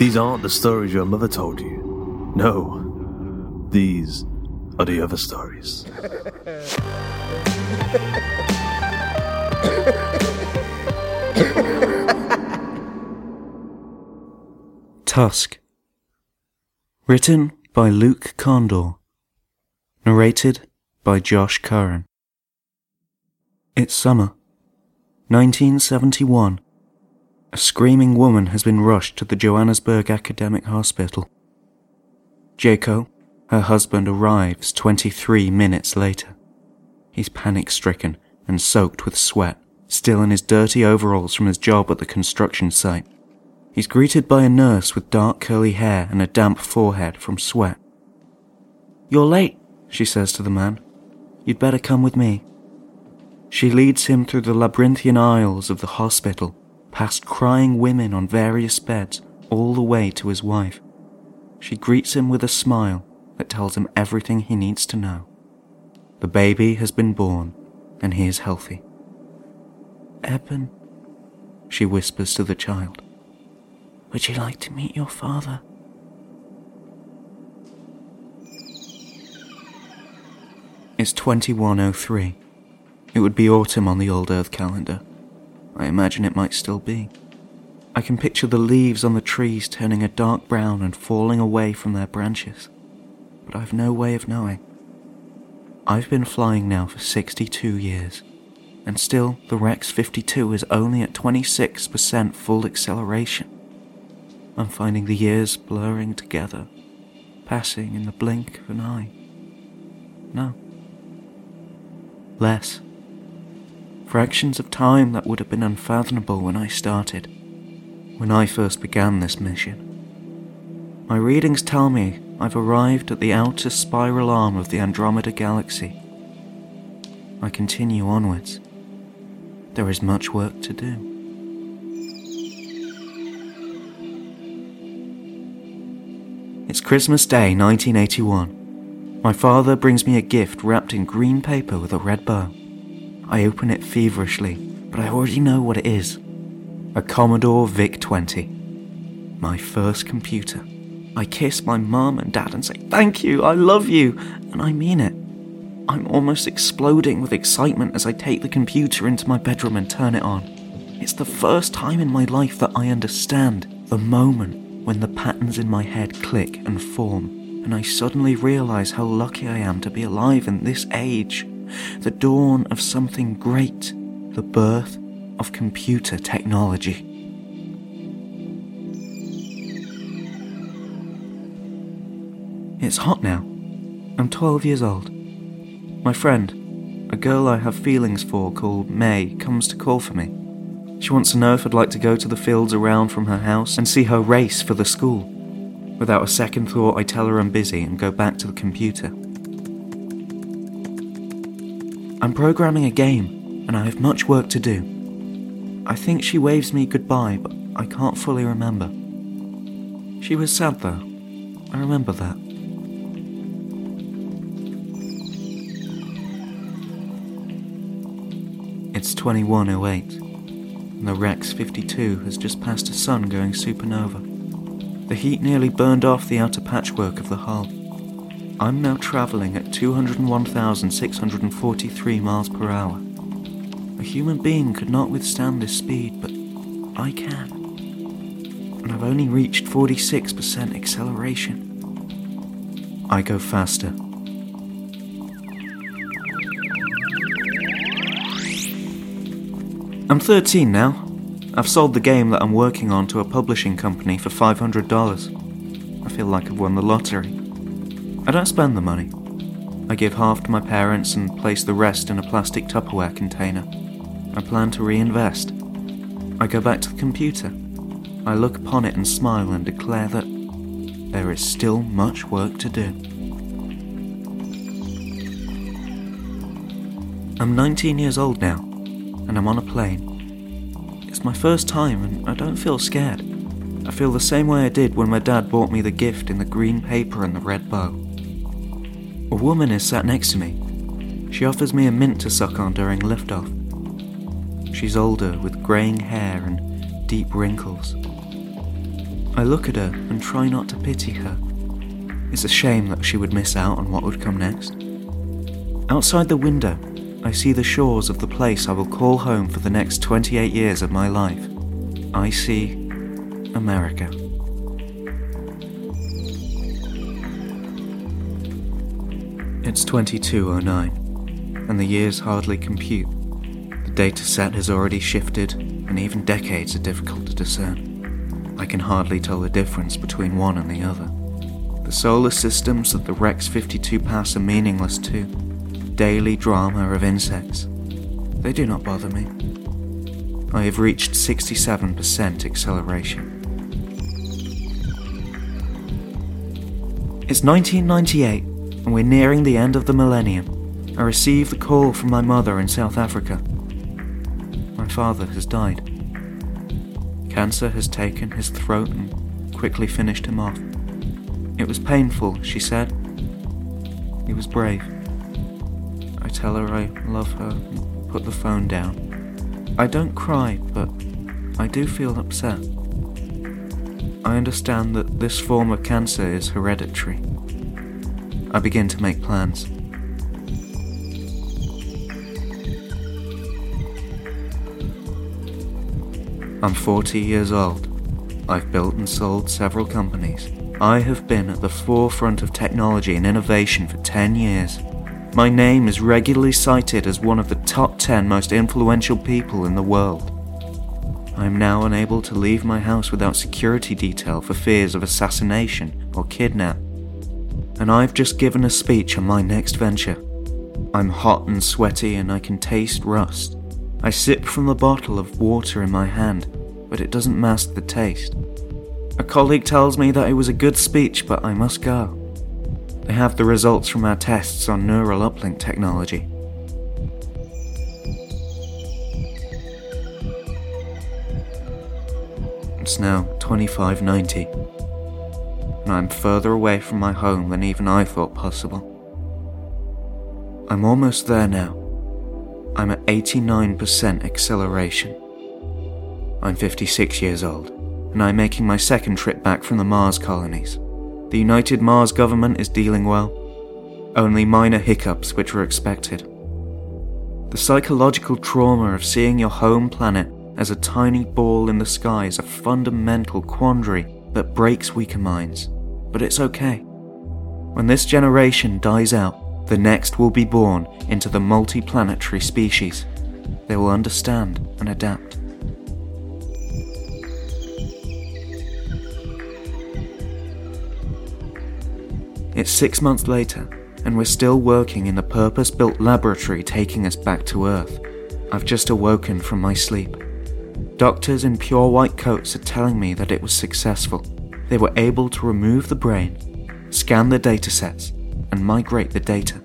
These aren't the stories your mother told you. No, these are the other stories. Tusk. Written by Luke Kondor. Narrated by Josh Curran. It's summer. 1971. A screaming woman has been rushed to the Johannesburg Academic Hospital. Jaco, her husband, arrives 23 minutes later. He's panic stricken and soaked with sweat, still in his dirty overalls from his job at the construction site. He's greeted by a nurse with dark curly hair and a damp forehead from sweat. You're late, she says to the man. You'd better come with me. She leads him through the labyrinthian aisles of the hospital, past crying women on various beds, all the way to his wife. She greets him with a smile that tells him everything he needs to know. The baby has been born, and he is healthy. Eben, she whispers to the child. Would you like to meet your father? It's 2103. It would be autumn on the old Earth calendar. I imagine it might still be. I can picture the leaves on the trees turning a dark brown and falling away from their branches. But I've no way of knowing. I've been flying now for 62 years, and still the Rex 52 is only at 26% full acceleration. I'm finding the years blurring together, passing in the blink of an eye. No. Less. Fractions of time that would have been unfathomable when I started, when I first began this mission. My readings tell me I've arrived at the outer spiral arm of the Andromeda Galaxy. I continue onwards. There is much work to do. It's Christmas Day 1981. My father brings me a gift wrapped in green paper with a red bow. I open it feverishly, but I already know what it is. A Commodore VIC 20. My first computer. I kiss my mum and dad and say, Thank you, I love you, and I mean it. I'm almost exploding with excitement as I take the computer into my bedroom and turn it on. It's the first time in my life that I understand the moment when the patterns in my head click and form, and I suddenly realize how lucky I am to be alive in this age, the dawn of something great, the birth of computer technology. It's hot now. I'm 12 years old. My friend, a girl I have feelings for called May, comes to call for me. She wants to know if I'd like to go to the fields around from her house and see her race for the school. Without a second thought, I tell her I'm busy and go back to the computer. I'm programming a game, and I have much work to do. I think she waves me goodbye, but I can't fully remember. She was sad though. I remember that. It's 2108, and the Rex 52 has just passed a sun going supernova. The heat nearly burned off the outer patchwork of the hull. I'm now travelling at 201,643 miles per hour. A human being could not withstand this speed, but I can. And I've only reached 46% acceleration. I go faster. I'm 13 now. I've sold the game that I'm working on to a publishing company for $500. I feel like I've won the lottery. I don't spend the money. I give half to my parents and place the rest in a plastic Tupperware container. I plan to reinvest. I go back to the computer. I look upon it and smile and declare that there is still much work to do. I'm 19 years old now, and I'm on a plane. It's my first time, and I don't feel scared. I feel the same way I did when my dad bought me the gift in the green paper and the red bow. A woman is sat next to me. She offers me a mint to suck on during liftoff. She's older, with greying hair and deep wrinkles. I look at her and try not to pity her. It's a shame that she would miss out on what would come next. Outside the window, I see the shores of the place I will call home for the next 28 years of my life. I see America. It's 2209, and the years hardly compute. The data set has already shifted, and even decades are difficult to discern. I can hardly tell the difference between one and the other. The solar systems that the Rex 52 pass are meaningless too. Daily drama of insects. They do not bother me. I have reached 67% acceleration. It's 1998, and we're nearing the end of the millennium. I receive the call from my mother in South Africa. My father has died. Cancer has taken his throat and quickly finished him off. It was painful, she said. He was brave. I tell her I love her and put the phone down. I don't cry, but I do feel upset. I understand that this form of cancer is hereditary. I begin to make plans. I'm 40 years old. I've built and sold several companies. I have been at the forefront of technology and innovation for 10 years. My name is regularly cited as one of the top 10 most influential people in the world. I am now unable to leave my house without security detail for fears of assassination or kidnap. And I've just given a speech on my next venture. I'm hot and sweaty and I can taste rust. I sip from the bottle of water in my hand, but it doesn't mask the taste. A colleague tells me that it was a good speech, but I must go. They have the results from our tests on neural uplink technology. It's now 2590, and I'm further away from my home than even I thought possible. I'm almost there now. I'm at 89% acceleration. I'm 56 years old, and I'm making my second trip back from the Mars colonies. The United Mars government is dealing well, only minor hiccups which were expected. The psychological trauma of seeing your home planet as a tiny ball in the sky is a fundamental quandary that breaks weaker minds, but it's okay. When this generation dies out, the next will be born into the multi-planetary species. they will understand and adapt. It's six months later, and we're still working in the purpose built laboratory taking us back to Earth. I've just awoken from my sleep. Doctors in pure white coats are telling me that it was successful. They were able to remove the brain, scan the datasets, and migrate the data.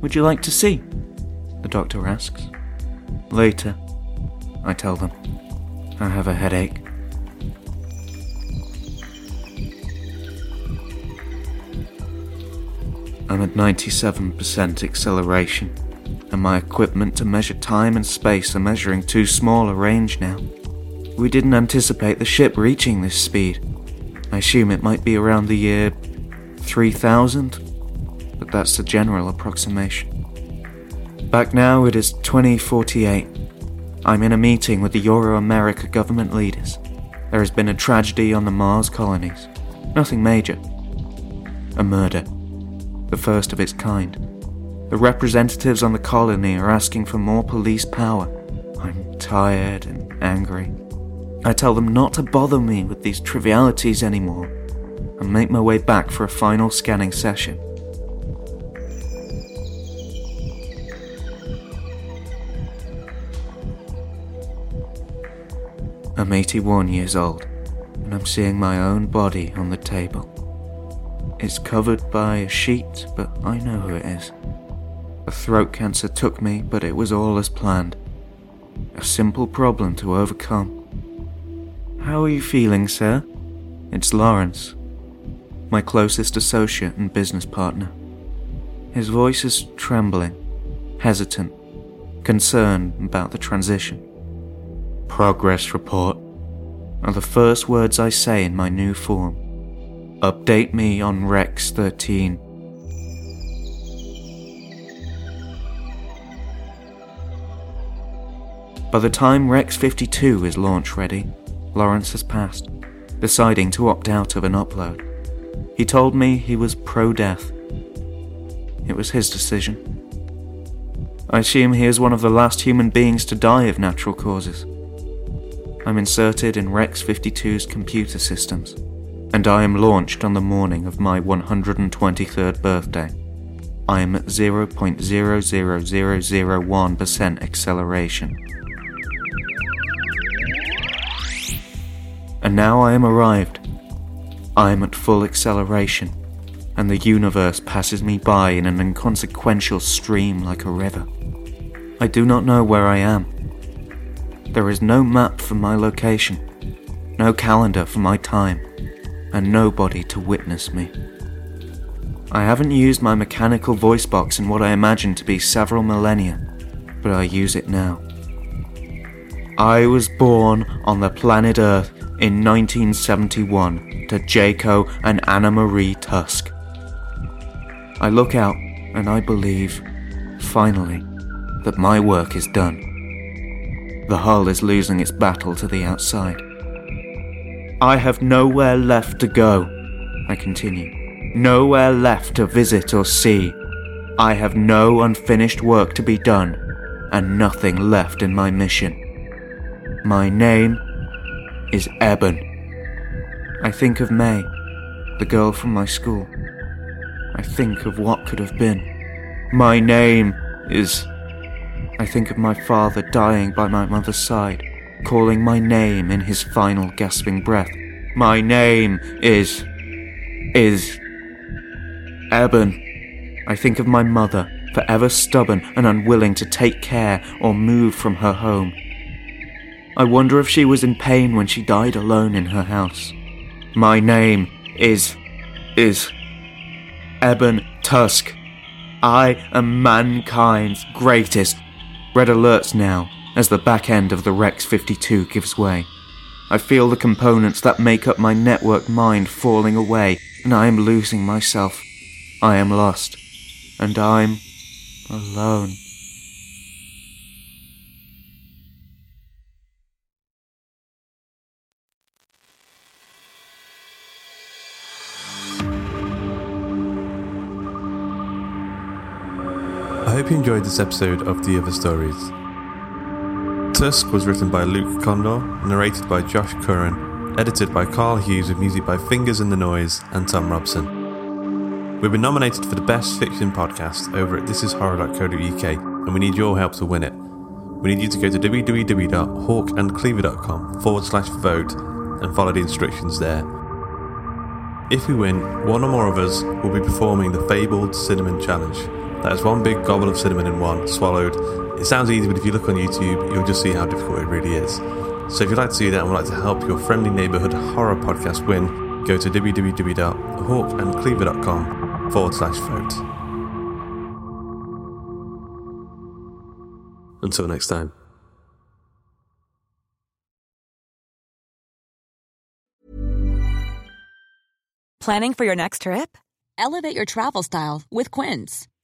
Would you like to see? The doctor asks. Later, I tell them. I have a headache. I'm at 97% acceleration, and my equipment to measure time and space are measuring too small a range now. We didn't anticipate the ship reaching this speed. I assume it might be around the year 3000, but that's the general approximation. Back now, it is 2048. I'm in a meeting with the Euro America government leaders. There has been a tragedy on the Mars colonies. Nothing major. A murder the first of its kind. The representatives on the colony are asking for more police power. I'm tired and angry. I tell them not to bother me with these trivialities anymore and make my way back for a final scanning session. I'm 81 years old, and I'm seeing my own body on the table. It's covered by a sheet, but I know who it is. A throat cancer took me, but it was all as planned. A simple problem to overcome. How are you feeling, sir? It's Lawrence, my closest associate and business partner. His voice is trembling, hesitant, concerned about the transition. Progress report are the first words I say in my new form. Update me on Rex 13. By the time Rex 52 is launch ready, Lawrence has passed, deciding to opt out of an upload. He told me he was pro death. It was his decision. I assume he is one of the last human beings to die of natural causes. I'm inserted in Rex 52's computer systems and I am launched on the morning of my 123rd birthday. I am at 0.00001% acceleration. And now I am arrived. I am at full acceleration, and the universe passes me by in an inconsequential stream like a river. I do not know where I am. There is no map for my location, no calendar for my time and nobody to witness me. I haven't used my mechanical voice box in what I imagine to be several millennia, but I use it now. I was born on the planet Earth in 1971 to Jaco and Anna Marie Tusk. I look out and I believe, finally, that my work is done. The hull is losing its battle to the outside. I have nowhere left to go, I continue. Nowhere left to visit or see. I have no unfinished work to be done, and nothing left in my mission. My name is Eben. I think of May, the girl from my school. I think of what could have been. My name is. I think of my father dying by my mother's side calling my name in his final gasping breath. My name is. is. Eben. I think of my mother, forever stubborn and unwilling to take care or move from her home. I wonder if she was in pain when she died alone in her house. My name is. is. Eben Tusk. I am mankind's greatest. Red alerts now as the back end of the Rex 52 gives way. I feel the components that make up my network mind falling away, and I am losing myself. I am lost, and I'm alone. Hope you enjoyed this episode of The Other Stories. Tusk was written by Luke Kondor, narrated by Josh Curran, edited by Karl Hughes with music by Fingers in the Noise and Thom Robson. We've been nominated for the Best Fiction Podcast over at thisishorror.co.uk and we need your help to win it. We need you to go to www.hawkandcleaver.com forward slash vote and follow the instructions there. If we win, one or more of us will be performing the fabled Cinnamon Challenge. That is one big gobble of cinnamon in one, swallowed. It sounds easy, but if you look on YouTube, you'll just see how difficult it really is. So if you'd like to see that and would like to help your friendly neighbourhood horror podcast win, go to www.hawkandcleaver.com forward slash vote. Until next time. Planning for your next trip? Elevate your travel style with Quince.